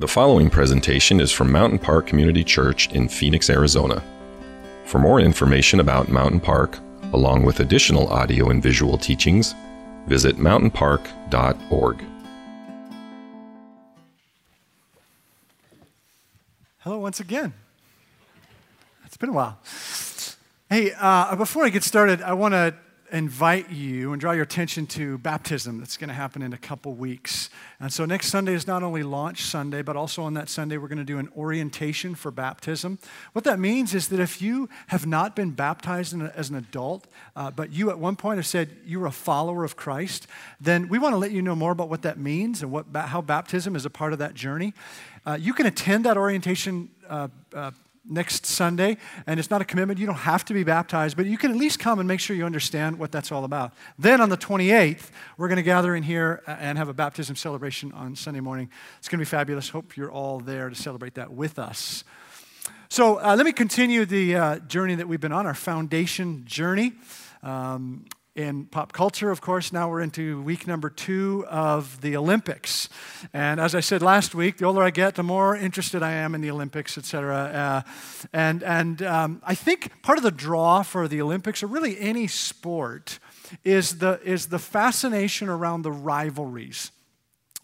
The following presentation is from Mountain Park Community Church in Phoenix, Arizona. For more information about Mountain Park, along with additional audio and visual teachings, visit mountainpark.org. Hello, once again. It's been a while. Hey, uh, before I get started, I want to invite you and draw your attention to baptism that's going to happen in a couple weeks. And so next Sunday is not only launch Sunday, but also on that Sunday we're going to do an orientation for baptism. What that means is that if you have not been baptized as an adult, uh, but you at one point have said you were a follower of Christ, then we want to let you know more about what that means and what, how baptism is a part of that journey. Uh, you can attend that orientation uh, uh next Sunday, and it's not a commitment. You don't have to be baptized, but you can at least come and make sure you understand what that's all about. Then on the 28th, we're going to gather in here and have a baptism celebration on Sunday morning. It's going to be fabulous. Hope you're all there to celebrate that with us. So uh, let me continue the uh, journey that we've been on, our foundation journey. Um, in pop culture, of course, now we're into week number two of the Olympics. And as I said last week, the older I get, the more interested I am in the Olympics, et cetera. Uh, and and um, I think part of the draw for the Olympics, or really any sport, is the, is the fascination around the rivalries.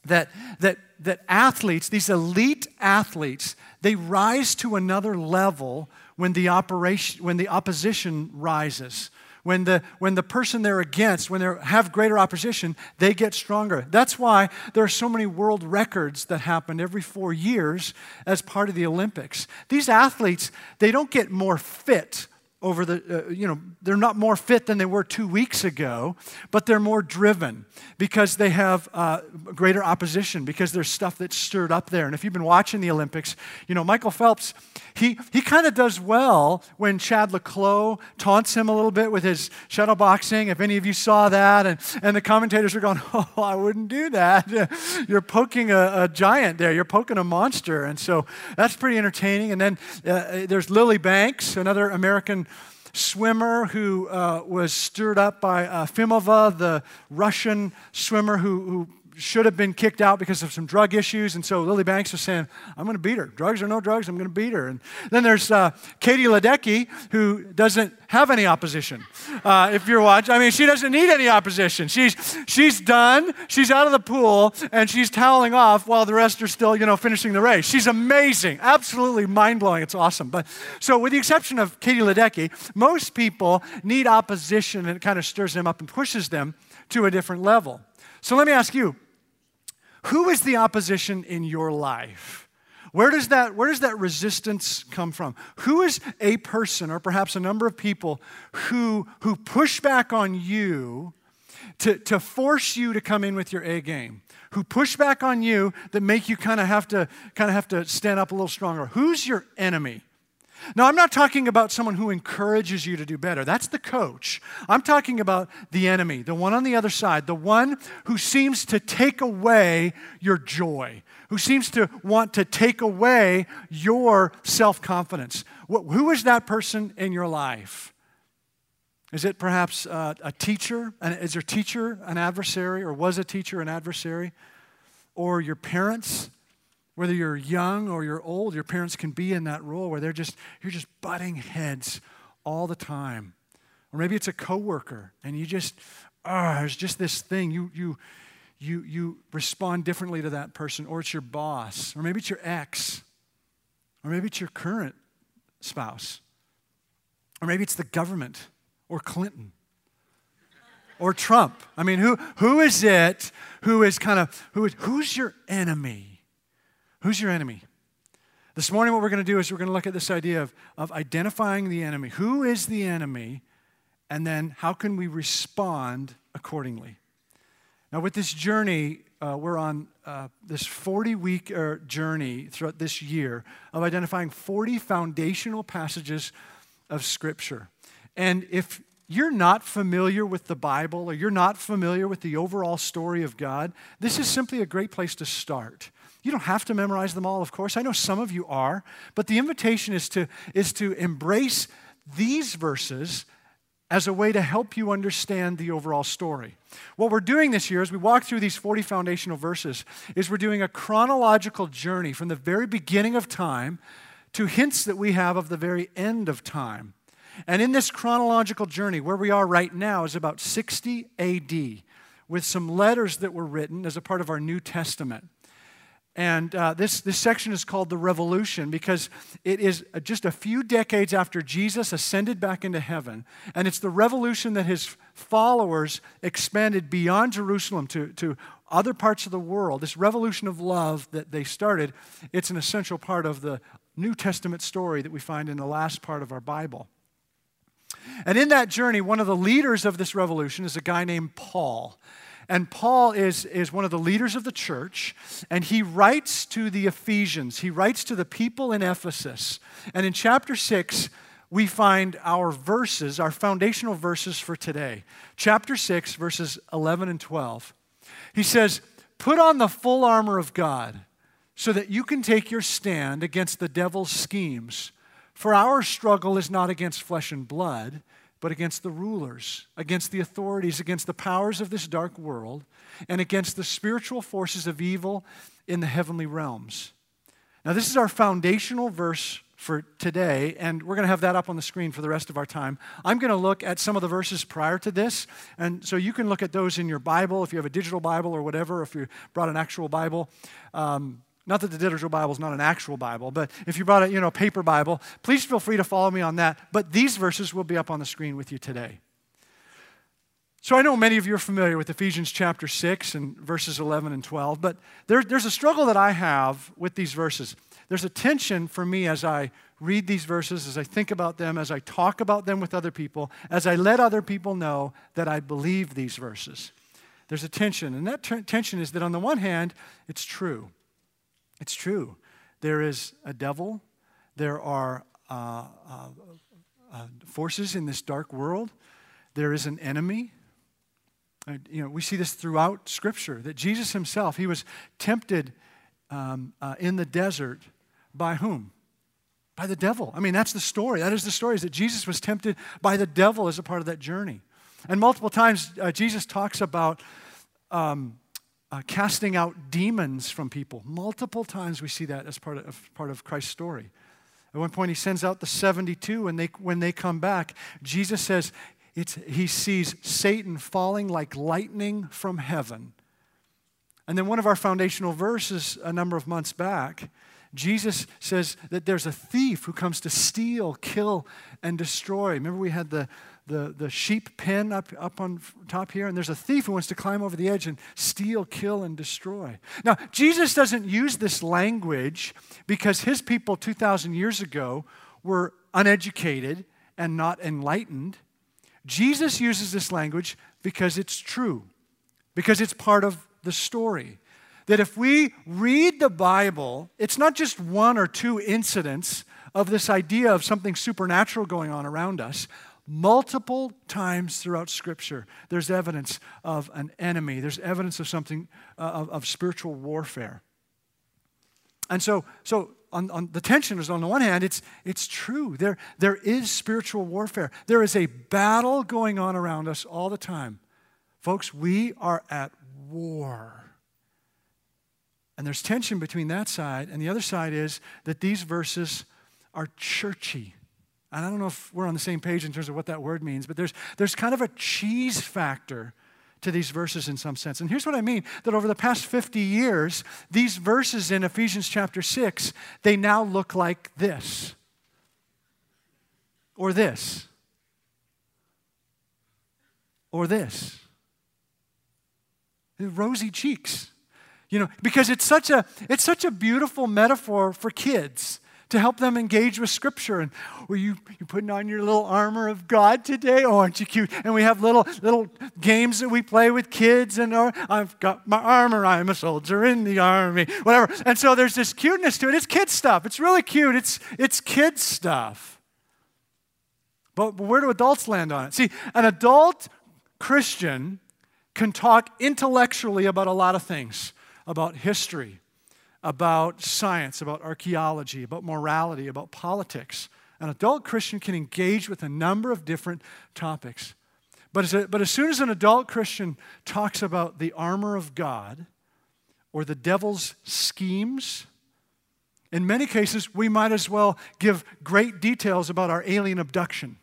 That, that, that athletes, these elite athletes, they rise to another level when the, operation, when the opposition rises when the, when the person they're against, when they have greater opposition, they get stronger. That's why there are so many world records that happen every four years as part of the Olympics. These athletes, they don't get more fit over the, uh, you know, they're not more fit than they were two weeks ago, but they're more driven because they have uh, greater opposition, because there's stuff that's stirred up there. And if you've been watching the Olympics, you know, Michael Phelps, he, he kind of does well when Chad le Clos taunts him a little bit with his shadow boxing. If any of you saw that, and, and the commentators are going, oh, I wouldn't do that. You're poking a, a giant there, you're poking a monster. And so that's pretty entertaining. And then uh, there's Lily Banks, another American swimmer who uh, was stirred up by uh, Fimova, the Russian swimmer who, who should have been kicked out because of some drug issues. And so Lily Banks was saying, I'm going to beat her. Drugs or no drugs, I'm going to beat her. And then there's uh, Katie Ledecky, who doesn't have any opposition. Uh, if you're watching, I mean, she doesn't need any opposition. She's, she's done, she's out of the pool, and she's toweling off while the rest are still, you know, finishing the race. She's amazing, absolutely mind blowing. It's awesome. But so, with the exception of Katie Ledecky, most people need opposition and it kind of stirs them up and pushes them to a different level. So, let me ask you who is the opposition in your life? Where does, that, where does that resistance come from? Who is a person, or perhaps a number of people, who, who push back on you to, to force you to come in with your A game? Who push back on you that make you kind of have to kind of have to stand up a little stronger? Who's your enemy? Now, I'm not talking about someone who encourages you to do better. That's the coach. I'm talking about the enemy, the one on the other side, the one who seems to take away your joy, who seems to want to take away your self confidence. Who is that person in your life? Is it perhaps uh, a teacher? Is your teacher an adversary, or was a teacher an adversary? Or your parents? Whether you're young or you're old, your parents can be in that role where they're just, you're just butting heads all the time. Or maybe it's a coworker and you just, oh, there's just this thing. You, you, you, you respond differently to that person. Or it's your boss. Or maybe it's your ex. Or maybe it's your current spouse. Or maybe it's the government or Clinton or Trump. I mean, who, who is it who is kind of, who is, who's your enemy? Who's your enemy? This morning, what we're going to do is we're going to look at this idea of, of identifying the enemy. Who is the enemy? And then how can we respond accordingly? Now, with this journey, uh, we're on uh, this 40 week uh, journey throughout this year of identifying 40 foundational passages of Scripture. And if you're not familiar with the Bible or you're not familiar with the overall story of God, this is simply a great place to start. You don't have to memorize them all, of course. I know some of you are, but the invitation is to, is to embrace these verses as a way to help you understand the overall story. What we're doing this year as we walk through these 40 foundational verses is we're doing a chronological journey from the very beginning of time to hints that we have of the very end of time. And in this chronological journey, where we are right now is about 60 AD, with some letters that were written as a part of our New Testament. And uh, this, this section is called the Revolution because it is just a few decades after Jesus ascended back into heaven. And it's the revolution that his followers expanded beyond Jerusalem to, to other parts of the world. This revolution of love that they started, it's an essential part of the New Testament story that we find in the last part of our Bible. And in that journey, one of the leaders of this revolution is a guy named Paul. And Paul is, is one of the leaders of the church, and he writes to the Ephesians. He writes to the people in Ephesus. And in chapter 6, we find our verses, our foundational verses for today. Chapter 6, verses 11 and 12. He says, Put on the full armor of God so that you can take your stand against the devil's schemes. For our struggle is not against flesh and blood but against the rulers, against the authorities, against the powers of this dark world, and against the spiritual forces of evil in the heavenly realms. Now, this is our foundational verse for today, and we're going to have that up on the screen for the rest of our time. I'm going to look at some of the verses prior to this, and so you can look at those in your Bible if you have a digital Bible or whatever, if you brought an actual Bible. Um, not that the digital Bible is not an actual Bible, but if you brought a you know, paper Bible, please feel free to follow me on that. But these verses will be up on the screen with you today. So I know many of you are familiar with Ephesians chapter 6 and verses 11 and 12, but there, there's a struggle that I have with these verses. There's a tension for me as I read these verses, as I think about them, as I talk about them with other people, as I let other people know that I believe these verses. There's a tension, and that t- tension is that on the one hand, it's true. It's true. There is a devil, there are uh, uh, uh, forces in this dark world, there is an enemy. Uh, you know, we see this throughout Scripture that Jesus himself, he was tempted um, uh, in the desert by whom? By the devil. I mean, that's the story. That is the story, is that Jesus was tempted by the devil as a part of that journey. And multiple times, uh, Jesus talks about um, uh, casting out demons from people. Multiple times we see that as part of, part of Christ's story. At one point, he sends out the 72, and they, when they come back, Jesus says it's, he sees Satan falling like lightning from heaven. And then one of our foundational verses a number of months back, Jesus says that there's a thief who comes to steal, kill, and destroy. Remember, we had the, the, the sheep pen up, up on top here, and there's a thief who wants to climb over the edge and steal, kill, and destroy. Now, Jesus doesn't use this language because his people 2,000 years ago were uneducated and not enlightened. Jesus uses this language because it's true, because it's part of the story. That if we read the Bible, it's not just one or two incidents of this idea of something supernatural going on around us. Multiple times throughout Scripture, there's evidence of an enemy, there's evidence of something, uh, of, of, spiritual warfare. And so, so on, on, the tension is on the one hand, it's, it's true. There, there is spiritual warfare, there is a battle going on around us all the time. Folks, we are at war. And there's tension between that side, and the other side is that these verses are churchy. And I don't know if we're on the same page in terms of what that word means, but there's, there's kind of a cheese factor to these verses in some sense. And here's what I mean that over the past 50 years, these verses in Ephesians chapter 6, they now look like this or this or this. Rosy cheeks. You know, because it's such a it's such a beautiful metaphor for kids to help them engage with Scripture. And were you you putting on your little armor of God today? Oh, aren't you cute? And we have little little games that we play with kids. And oh, I've got my armor. I'm a soldier in the army. Whatever. And so there's this cuteness to it. It's kid stuff. It's really cute. It's it's kid stuff. But, but where do adults land on it? See, an adult Christian can talk intellectually about a lot of things about history about science, about archaeology, about morality, about politics, An adult Christian can engage with a number of different topics. But as, a, but as soon as an adult Christian talks about the armor of God or the devil's schemes, in many cases, we might as well give great details about our alien abduction.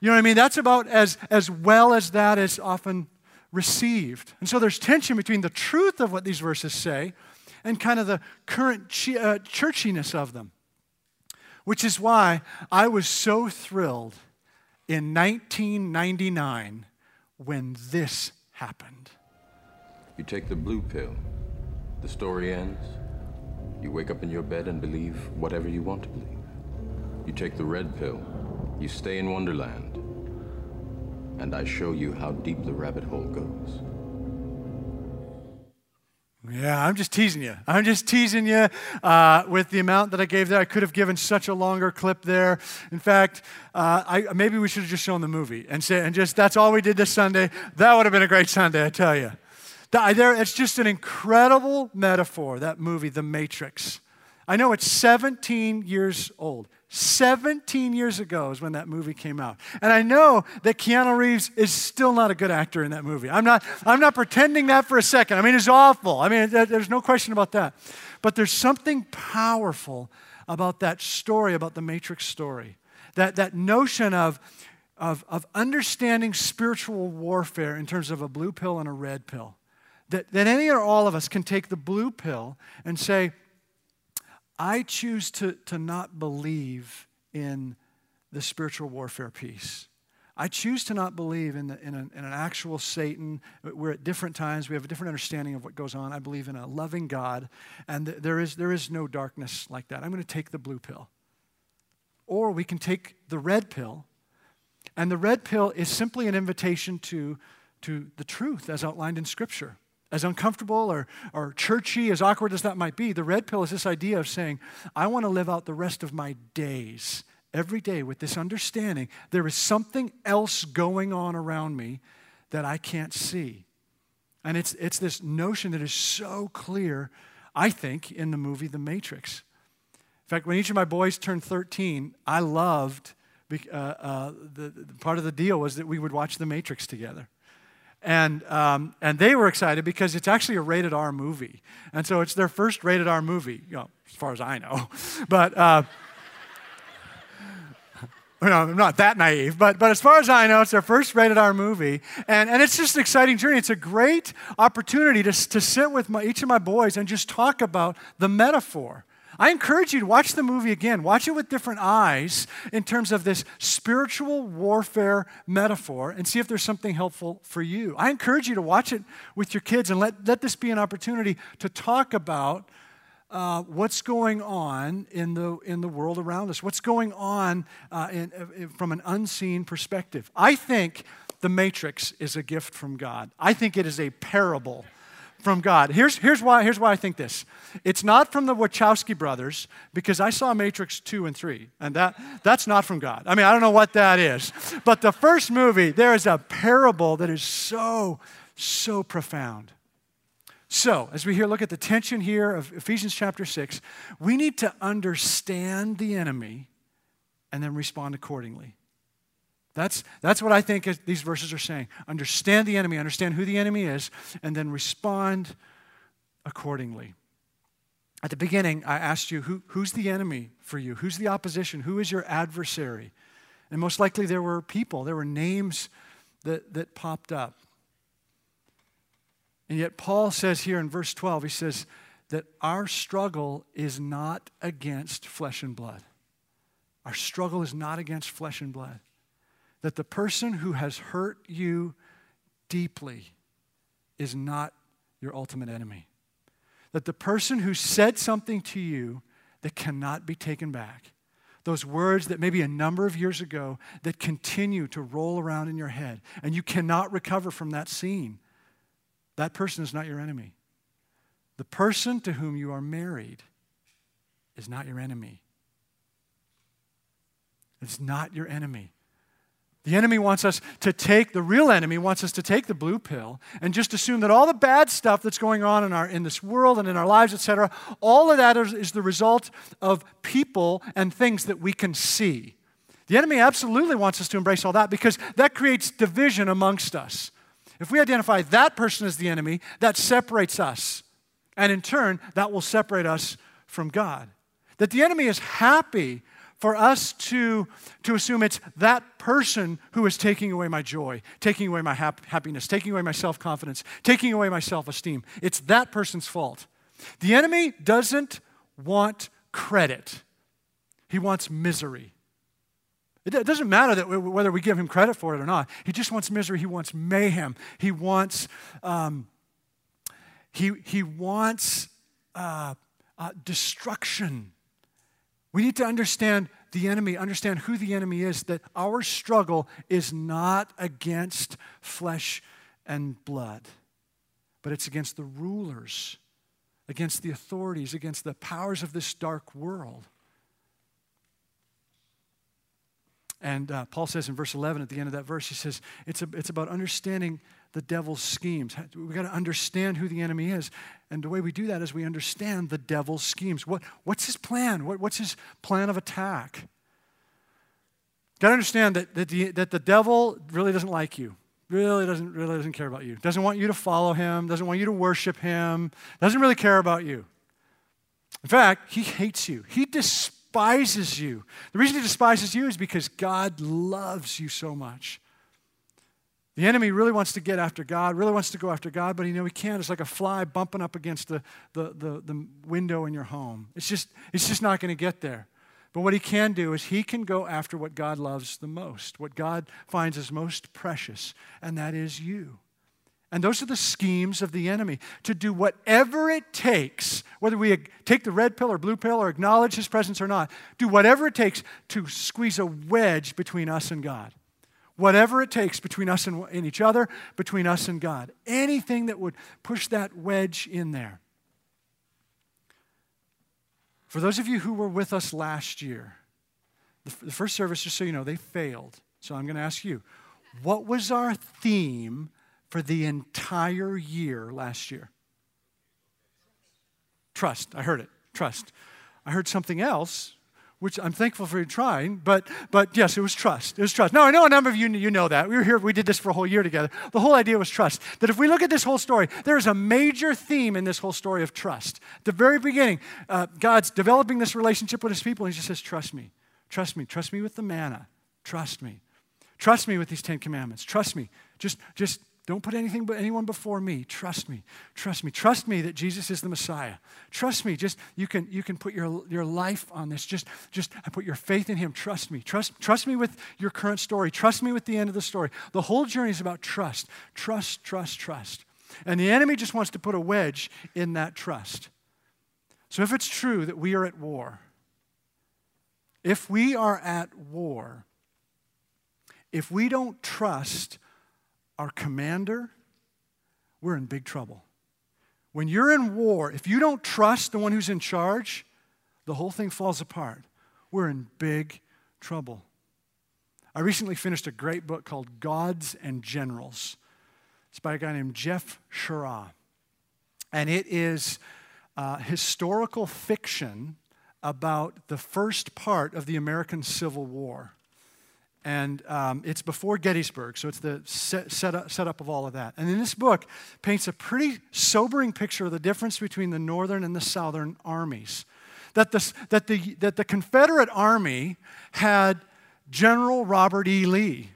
You know what I mean? That's about as, as well as that is often received. And so there's tension between the truth of what these verses say and kind of the current uh, churchiness of them. Which is why I was so thrilled in 1999 when this happened. You take the blue pill, the story ends. You wake up in your bed and believe whatever you want to believe. You take the red pill, you stay in Wonderland, and I show you how deep the rabbit hole goes. Yeah, I'm just teasing you. I'm just teasing you uh, with the amount that I gave there. I could have given such a longer clip there. In fact, uh, I, maybe we should have just shown the movie and say, and just that's all we did this Sunday. That would have been a great Sunday, I tell you. There, it's just an incredible metaphor. That movie, The Matrix. I know it's 17 years old. 17 years ago is when that movie came out. And I know that Keanu Reeves is still not a good actor in that movie. I'm not, I'm not pretending that for a second. I mean, it's awful. I mean, there's no question about that. But there's something powerful about that story, about the Matrix story. That, that notion of, of, of understanding spiritual warfare in terms of a blue pill and a red pill. That, that any or all of us can take the blue pill and say, I choose to, to not believe in the spiritual warfare piece. I choose to not believe in, the, in, a, in, an actual Satan. We're at different times. We have a different understanding of what goes on. I believe in a loving God, and there is, there is no darkness like that. I'm going to take the blue pill. Or we can take the red pill, and the red pill is simply an invitation to, to the truth as outlined in Scripture as uncomfortable or, or churchy, as awkward as that might be, the red pill is this idea of saying, I want to live out the rest of my days every day with this understanding there is something else going on around me that I can't see. And it's, it's this notion that is so clear, I think, in the movie The Matrix. In fact, when each of my boys turned 13, I loved uh, uh, the, the part of the deal was that we would watch The Matrix together. And, um, and they were excited because it's actually a rated R movie. And so it's their first rated R movie, you know, as far as I know. But, uh, you know, I'm not that naive, but, but as far as I know, it's their first rated R movie. And, and it's just an exciting journey. It's a great opportunity to, to sit with my, each of my boys and just talk about the metaphor I encourage you to watch the movie again. Watch it with different eyes in terms of this spiritual warfare metaphor and see if there's something helpful for you. I encourage you to watch it with your kids and let, let this be an opportunity to talk about uh, what's going on in the, in the world around us, what's going on uh, in, in, from an unseen perspective. I think The Matrix is a gift from God, I think it is a parable from God. Here's, here's, why, here's why I think this. It's not from the Wachowski brothers, because I saw Matrix 2 and 3, and that, that's not from God. I mean, I don't know what that is. But the first movie, there is a parable that is so, so profound. So, as we here look at the tension here of Ephesians chapter 6, we need to understand the enemy and then respond accordingly. That's, that's what I think these verses are saying. Understand the enemy, understand who the enemy is, and then respond accordingly. At the beginning, I asked you, who, who's the enemy for you? Who's the opposition? Who is your adversary? And most likely there were people, there were names that, that popped up. And yet, Paul says here in verse 12, he says that our struggle is not against flesh and blood. Our struggle is not against flesh and blood that the person who has hurt you deeply is not your ultimate enemy. That the person who said something to you that cannot be taken back, those words that maybe a number of years ago that continue to roll around in your head and you cannot recover from that scene, that person is not your enemy. The person to whom you are married is not your enemy. It's not your enemy. The enemy wants us to take, the real enemy wants us to take the blue pill and just assume that all the bad stuff that's going on in, our, in this world and in our lives, etc., all of that is, is the result of people and things that we can see. The enemy absolutely wants us to embrace all that because that creates division amongst us. If we identify that person as the enemy, that separates us. And in turn, that will separate us from God. That the enemy is happy for us to, to assume it's that person who is taking away my joy, taking away my hap- happiness, taking away my self confidence, taking away my self esteem. It's that person's fault. The enemy doesn't want credit, he wants misery. It doesn't matter that whether we give him credit for it or not. He just wants misery. He wants mayhem. He wants, um, he, he wants uh, uh, destruction. We need to understand the enemy, understand who the enemy is, that our struggle is not against flesh and blood, but it's against the rulers, against the authorities, against the powers of this dark world. And uh, Paul says in verse 11, at the end of that verse, he says, it's, a, it's about understanding the devil's schemes. We've got to understand who the enemy is. And the way we do that is we understand the devil's schemes. What, what's his plan? What, what's his plan of attack? Got to understand that, that, the, that the devil really doesn't like you. Really doesn't, really doesn't care about you. Doesn't want you to follow him. Doesn't want you to worship him. Doesn't really care about you. In fact, he hates you. He despises you. The reason he despises you is because God loves you so much. The enemy really wants to get after God, really wants to go after God, but you know he can't. It's like a fly bumping up against the, the, the, the window in your home. It's just, it's just not going to get there. But what he can do is he can go after what God loves the most, what God finds as most precious, and that is you. And those are the schemes of the enemy to do whatever it takes, whether we take the red pill or blue pill or acknowledge his presence or not, do whatever it takes to squeeze a wedge between us and God whatever it takes between us and, and each other, between us and God. Anything that would push that wedge in there. For those of you who were with us last year, the, the first service, just so you know, they failed. So I'm going to ask you, what was our theme for the entire year last year? Trust. I heard it. Trust. I heard something else which I'm thankful for you trying, but, but yes, it was trust. It was trust. Now, I know a number of you, you know that. We were here, we did this for a whole year together. The whole idea was trust. That if we look at this whole story, there is a major theme in this whole story of trust. At the very beginning, uh, God's developing this relationship with his people, and he just says, Trust me. Trust me. Trust me with the manna. Trust me. Trust me with these Ten Commandments. Trust me. Just, just don't put anything but anyone before me. Trust me. Trust me. Trust me that Jesus is the Messiah. Trust me. Just you can you can put your, your life on this. Just just put your faith in him. Trust me. Trust trust me with your current story. Trust me with the end of the story. The whole journey is about trust. Trust, trust, trust. And the enemy just wants to put a wedge in that trust. So if it's true that we are at war, if we are at war, if we don't trust our commander, we're in big trouble. When you're in war, if you don't trust the one who's in charge, the whole thing falls apart. We're in big trouble. I recently finished a great book called Gods and Generals. It's by a guy named Jeff Shaara. And it is uh, historical fiction about the first part of the American Civil War. And um, it's before Gettysburg, so it's the set, set, up, set up of all of that. And in this book, paints a pretty sobering picture of the difference between the Northern and the Southern armies. That the, that the, that the Confederate Army had General Robert E. Lee,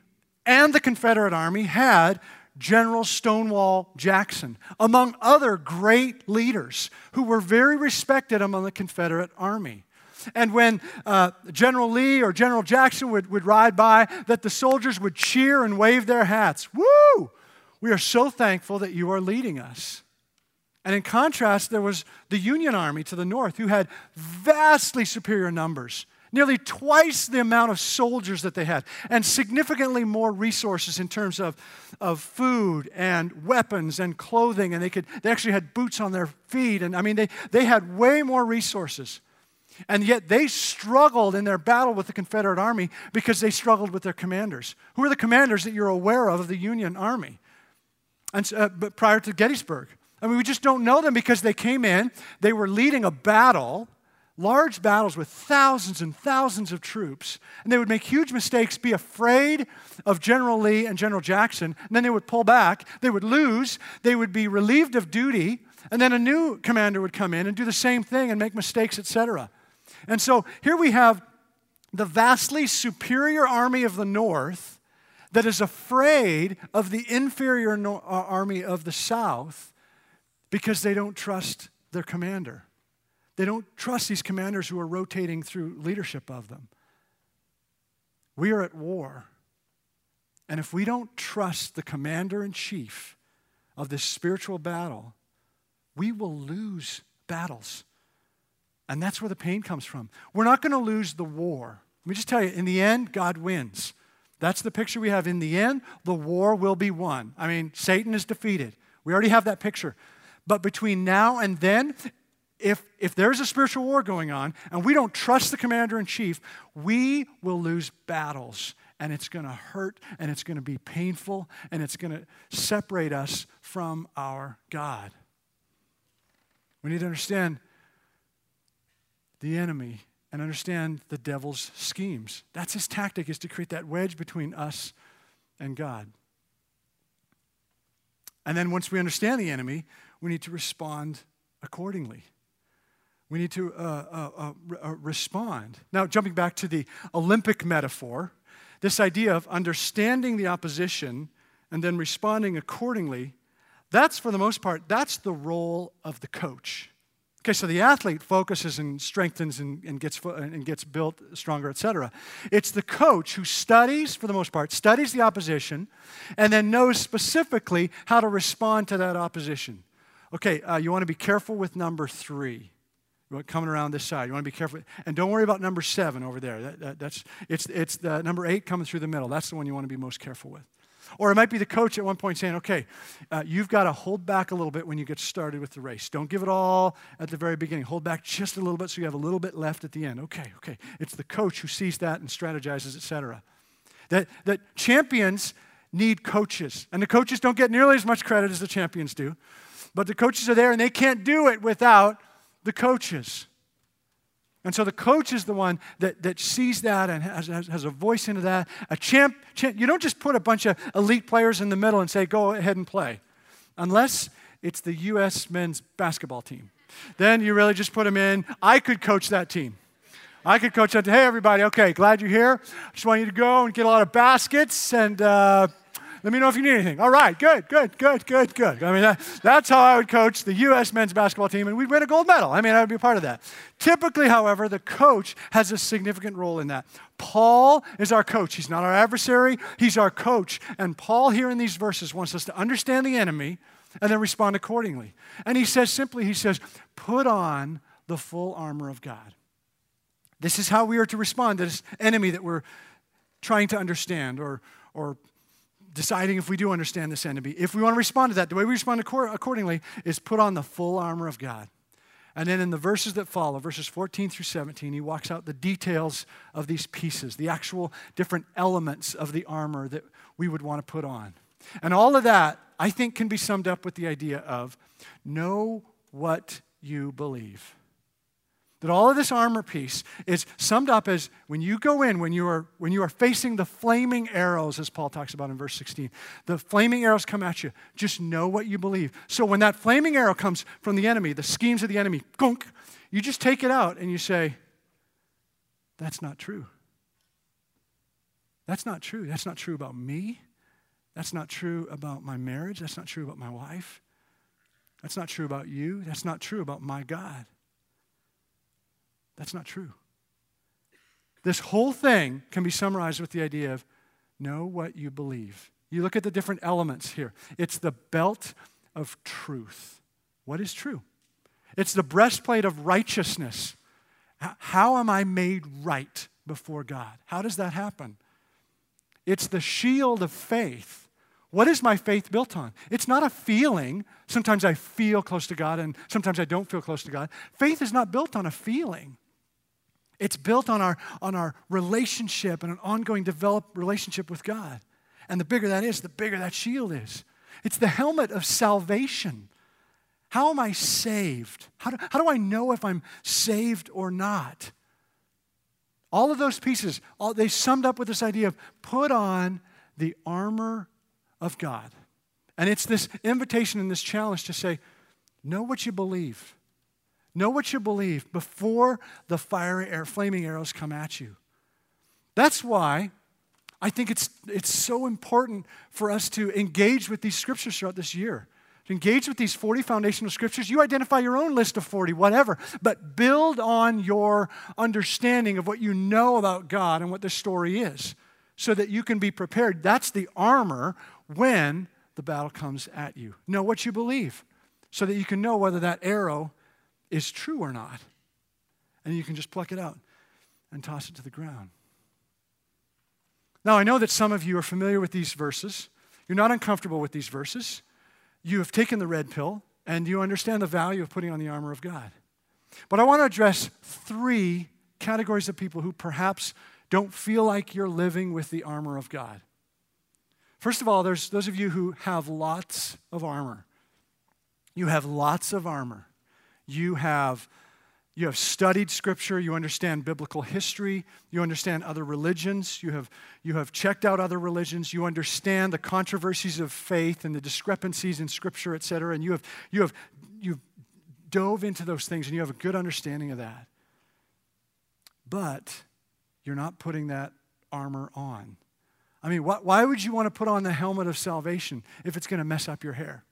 and the Confederate Army had General Stonewall Jackson, among other great leaders who were very respected among the Confederate Army. And when uh, General Lee or General Jackson would, would ride by, that the soldiers would cheer and wave their hats. Woo! We are so thankful that you are leading us. And in contrast, there was the Union Army to the north who had vastly superior numbers, nearly twice the amount of soldiers that they had, and significantly more resources in terms of, of food and weapons and clothing. And they, could, they actually had boots on their feet. And I mean, they, they had way more resources. And yet they struggled in their battle with the Confederate Army because they struggled with their commanders. Who are the commanders that you're aware of of the Union Army? And, uh, but prior to Gettysburg. I mean, we just don't know them because they came in, they were leading a battle, large battles with thousands and thousands of troops, and they would make huge mistakes, be afraid of General Lee and General Jackson, and then they would pull back, they would lose, they would be relieved of duty, and then a new commander would come in and do the same thing and make mistakes, etc. And so here we have the vastly superior army of the North that is afraid of the inferior no- uh, army of the South because they don't trust their commander. They don't trust these commanders who are rotating through leadership of them. We are at war. And if we don't trust the commander in chief of this spiritual battle, we will lose battles. And that's where the pain comes from. We're not going to lose the war. Let me just tell you, in the end, God wins. That's the picture we have. In the end, the war will be won. I mean, Satan is defeated. We already have that picture. But between now and then, if, if there's a spiritual war going on and we don't trust the commander in chief, we will lose battles. And it's going to hurt and it's going to be painful and it's going to separate us from our God. We need to understand the enemy and understand the devil's schemes. That's his tactic is to create that wedge between us and God. And then once we understand the enemy, we need to respond accordingly. We need to uh, uh, uh, uh respond. Now, jumping back to the Olympic metaphor, this idea of understanding the opposition and then responding accordingly, that's for the most part, that's the role of the coach. Okay, so the athlete focuses and strengthens and, and, gets, and gets built stronger, etc. It's the coach who studies, for the most part, studies the opposition and then knows specifically how to respond to that opposition. Okay, uh, you want to be careful with number three. Coming around this side, you want to be careful, and don't worry about number seven over there. That, that, that's it's it's the number eight coming through the middle. That's the one you want to be most careful with. Or it might be the coach at one point saying, okay, uh, you've got to hold back a little bit when you get started with the race. Don't give it all at the very beginning. Hold back just a little bit so you have a little bit left at the end. Okay, okay. It's the coach who sees that and strategizes, etc. That, that champions need coaches. And the coaches don't get nearly as much credit as the champions do. But the coaches are there and they can't do it without the coaches. And so the coach is the one that, that sees that and has, has, has a voice into that. A champ, champ, you don't just put a bunch of elite players in the middle and say, go ahead and play, unless it's the U.S. men's basketball team. Then you really just put them in. I could coach that team. I could coach that. Hey, everybody, okay, glad you're here. Just want you to go and get a lot of baskets and uh, let me know if you need anything. All right, good, good, good, good, good. I mean, that, that's how I would coach the U.S. men's basketball team, and we'd win a gold medal. I mean, I would be a part of that. Typically, however, the coach has a significant role in that. Paul is our coach. He's not our adversary, he's our coach. And Paul, here in these verses, wants us to understand the enemy and then respond accordingly. And he says simply, he says, put on the full armor of God. This is how we are to respond to this enemy that we're trying to understand or, or deciding if we do understand this enemy. If we want to respond to that, the way we respond accordingly is put on the full armor of God. And then in the verses that follow, verses 14 through 17, he walks out the details of these pieces, the actual different elements of the armor that we would want to put on. And all of that, I think, can be summed up with the idea of know what you believe. That all of this armor piece is summed up as when you go in, when you are when you are facing the flaming arrows, as Paul talks about in verse 16, the flaming arrows come at you. Just know what you believe. So when that flaming arrow comes from the enemy, the schemes of the enemy, gunk, you just take it out and you say, That's not true. That's not true. That's not true about me. That's not true about my marriage. That's not true about my wife. That's not true about you. That's not true about my God. That's not true. This whole thing can be summarized with the idea of know what you believe. You look at the different elements here. It's the belt of truth. What is true? It's the breastplate of righteousness. How am I made right before God? How does that happen? It's the shield of faith. What is my faith built on? It's not a feeling. Sometimes I feel close to God and sometimes I don't feel close to God. Faith is not built on a feeling. It's built on our, on our relationship and an ongoing developed relationship with God. And the bigger that is, the bigger that shield is. It's the helmet of salvation. How am I saved? How do, how do I know if I'm saved or not? All of those pieces, all, they summed up with this idea of put on the armor of God. And it's this invitation and this challenge to say, know what you believe. Know what you believe before the fiery air, flaming arrows come at you. That's why I think it's, it's so important for us to engage with these scriptures throughout this year. To engage with these 40 foundational scriptures. You identify your own list of 40, whatever, but build on your understanding of what you know about God and what the story is so that you can be prepared. That's the armor when the battle comes at you. Know what you believe so that you can know whether that arrow is true or not. And you can just pluck it out and toss it to the ground. Now, I know that some of you are familiar with these verses. You're not uncomfortable with these verses. You have taken the red pill and you understand the value of putting on the armor of God. But I want to address three categories of people who perhaps don't feel like you're living with the armor of God. First of all, there's those of you who have lots of armor. You have lots of armor. You have, you have studied Scripture, you understand biblical history, you understand other religions, you have, you have checked out other religions, you understand the controversies of faith and the discrepancies in Scripture, et cetera, and you have, you have you've dove into those things and you have a good understanding of that. But you're not putting that armor on. I mean, why, why would you want to put on the helmet of salvation if it's going to mess up your hair?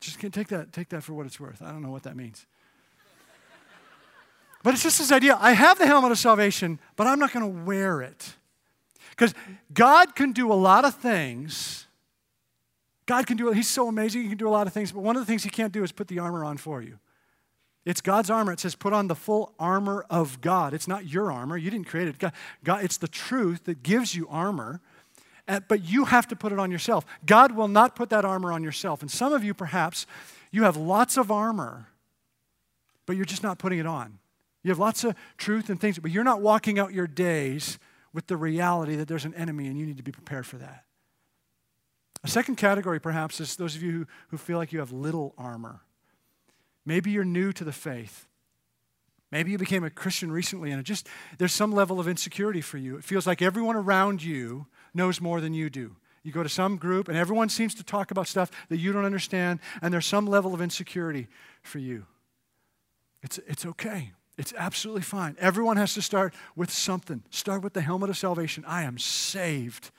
Just take that, take that for what it's worth. I don't know what that means. But it's just this idea I have the helmet of salvation, but I'm not going to wear it. Because God can do a lot of things. God can do it. He's so amazing. He can do a lot of things. But one of the things He can't do is put the armor on for you. It's God's armor. It says, put on the full armor of God. It's not your armor. You didn't create it. God, God, it's the truth that gives you armor Uh, but you have to put it on yourself. God will not put that armor on yourself. And some of you, perhaps, you have lots of armor, but you're just not putting it on. You have lots of truth and things, but you're not walking out your days with the reality that there's an enemy and you need to be prepared for that. A second category, perhaps, is those of you who, who feel like you have little armor. Maybe you're new to the faith. Maybe you became a Christian recently and it just there's some level of insecurity for you. It feels like everyone around you knows more than you do. You go to some group and everyone seems to talk about stuff that you don't understand, and there's some level of insecurity for you. It's, it's okay. It's absolutely fine. Everyone has to start with something. Start with the helmet of salvation. I am saved.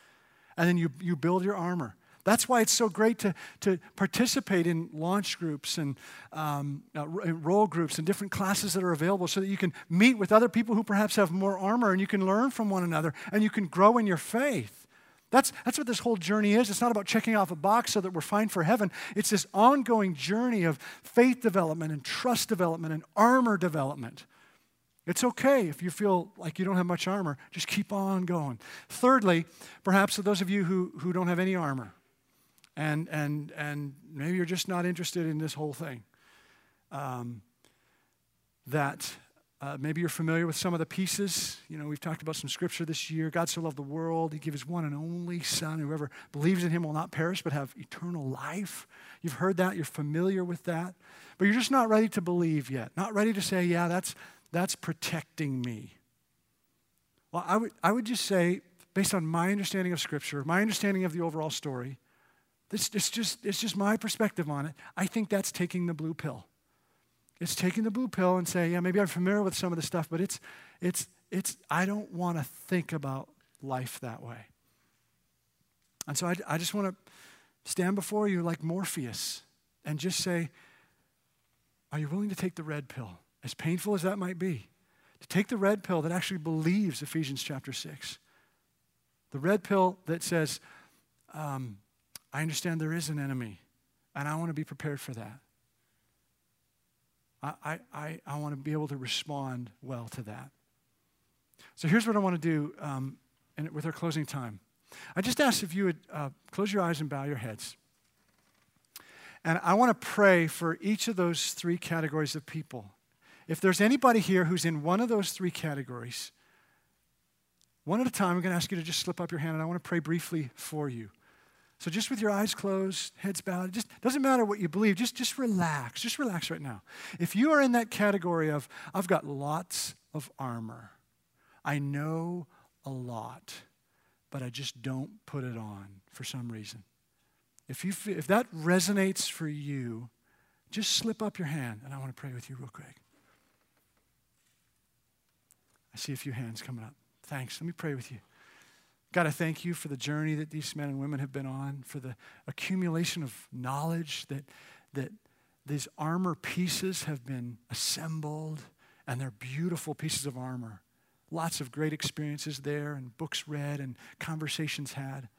And then you, you build your armor. That's why it's so great to, to participate in launch groups and um, uh, role groups and different classes that are available so that you can meet with other people who perhaps have more armor and you can learn from one another and you can grow in your faith. That's, that's what this whole journey is. It's not about checking off a box so that we're fine for heaven. It's this ongoing journey of faith development and trust development and armor development. It's okay if you feel like you don't have much armor. Just keep on going. Thirdly, perhaps for those of you who, who don't have any armor, and, and, and maybe you're just not interested in this whole thing, um, that uh, maybe you're familiar with some of the pieces. You know, we've talked about some scripture this year. God so loved the world, He gave His one and only Son. Whoever believes in Him will not perish, but have eternal life. You've heard that, you're familiar with that, but you're just not ready to believe yet. Not ready to say, yeah, that's, that's protecting me. Well, I would, I would just say, based on my understanding of Scripture, my understanding of the overall story, this, it's, just, it's just my perspective on it. I think that's taking the blue pill. It's taking the blue pill and saying, yeah, maybe I'm familiar with some of the stuff, but it's, it's, it's, I don't want to think about life that way. And so I, I just want to stand before you like Morpheus and just say, are you willing to take the red pill? As painful as that might be, to take the red pill that actually believes Ephesians chapter 6. The red pill that says, um, I understand there is an enemy, and I want to be prepared for that. I, I, I want to be able to respond well to that. So here's what I want to do um, and with our closing time. I just ask if you would uh, close your eyes and bow your heads. And I want to pray for each of those three categories of people. If there's anybody here who's in one of those three categories, one at a time, I'm going to ask you to just slip up your hand and I want to pray briefly for you. So just with your eyes closed, heads bowed, just doesn't matter what you believe, just, just relax. Just relax right now. If you are in that category of, I've got lots of armor, I know a lot, but I just don't put it on for some reason. If, you, if that resonates for you, just slip up your hand and I want to pray with you real quick. I see a few hands coming up. Thanks. Let me pray with you. God, I thank you for the journey that these men and women have been on, for the accumulation of knowledge that, that these armor pieces have been assembled, and they're beautiful pieces of armor. Lots of great experiences there, and books read, and conversations had.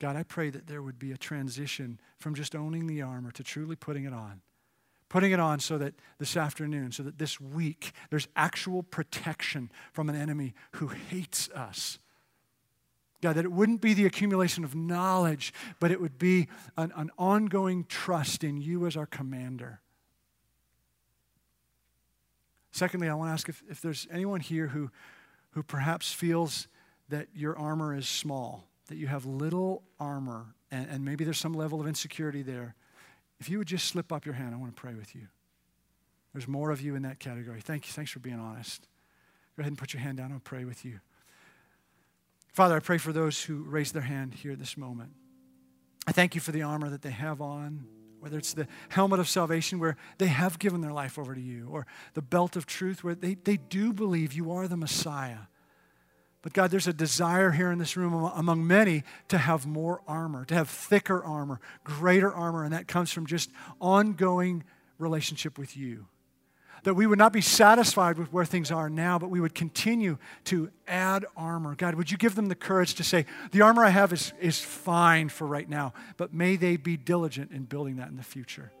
God, I pray that there would be a transition from just owning the armor to truly putting it on. Putting it on so that this afternoon, so that this week, there's actual protection from an enemy who hates us God, that it wouldn't be the accumulation of knowledge, but it would be an, an ongoing trust in you as our commander. Secondly, I want to ask if, if there's anyone here who, who perhaps feels that your armor is small, that you have little armor, and, and maybe there's some level of insecurity there. If you would just slip up your hand, I want to pray with you. There's more of you in that category. Thank you. Thanks for being honest. Go ahead and put your hand down. I'll pray with you. Father, I pray for those who raise their hand here this moment. I thank you for the armor that they have on, whether it's the helmet of salvation where they have given their life over to you, or the belt of truth where they, they do believe you are the Messiah. But God, there's a desire here in this room among many to have more armor, to have thicker armor, greater armor, and that comes from just ongoing relationship with you that we would not be satisfied with where things are now, but we would continue to add armor. God, would you give them the courage to say, the armor I have is, is fine for right now, but may they be diligent in building that in the future.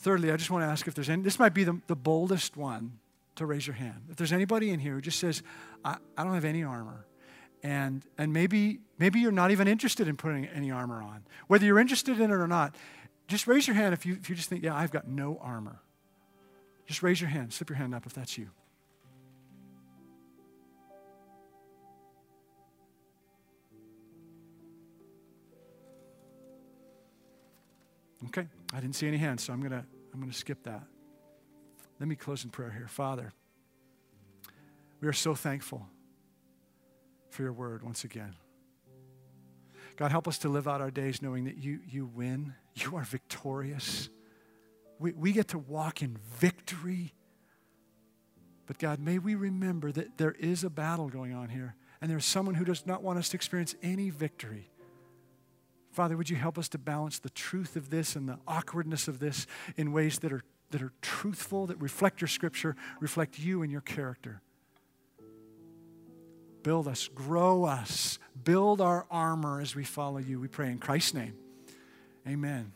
Thirdly, I just want to ask if there's any, this might be the, the boldest one to raise your hand. If there's anybody in here who just says, I, I don't have any armor, and, and maybe, maybe you're not even interested in putting any armor on, whether you're interested in it or not, just raise your hand if you, if you just think, yeah, I've got no armor. Just raise your hand. Slip your hand up if that's you. Okay, I didn't see any hands, so I'm gonna I'm gonna skip that. Let me close in prayer here. Father, we are so thankful for your word once again. God, help us to live out our days knowing that you, you win, you are victorious. We, we get to walk in victory. But God, may we remember that there is a battle going on here, and there's someone who does not want us to experience any victory. Father, would you help us to balance the truth of this and the awkwardness of this in ways that are, that are truthful, that reflect your scripture, reflect you and your character? Build us, grow us, build our armor as we follow you. We pray in Christ's name. Amen.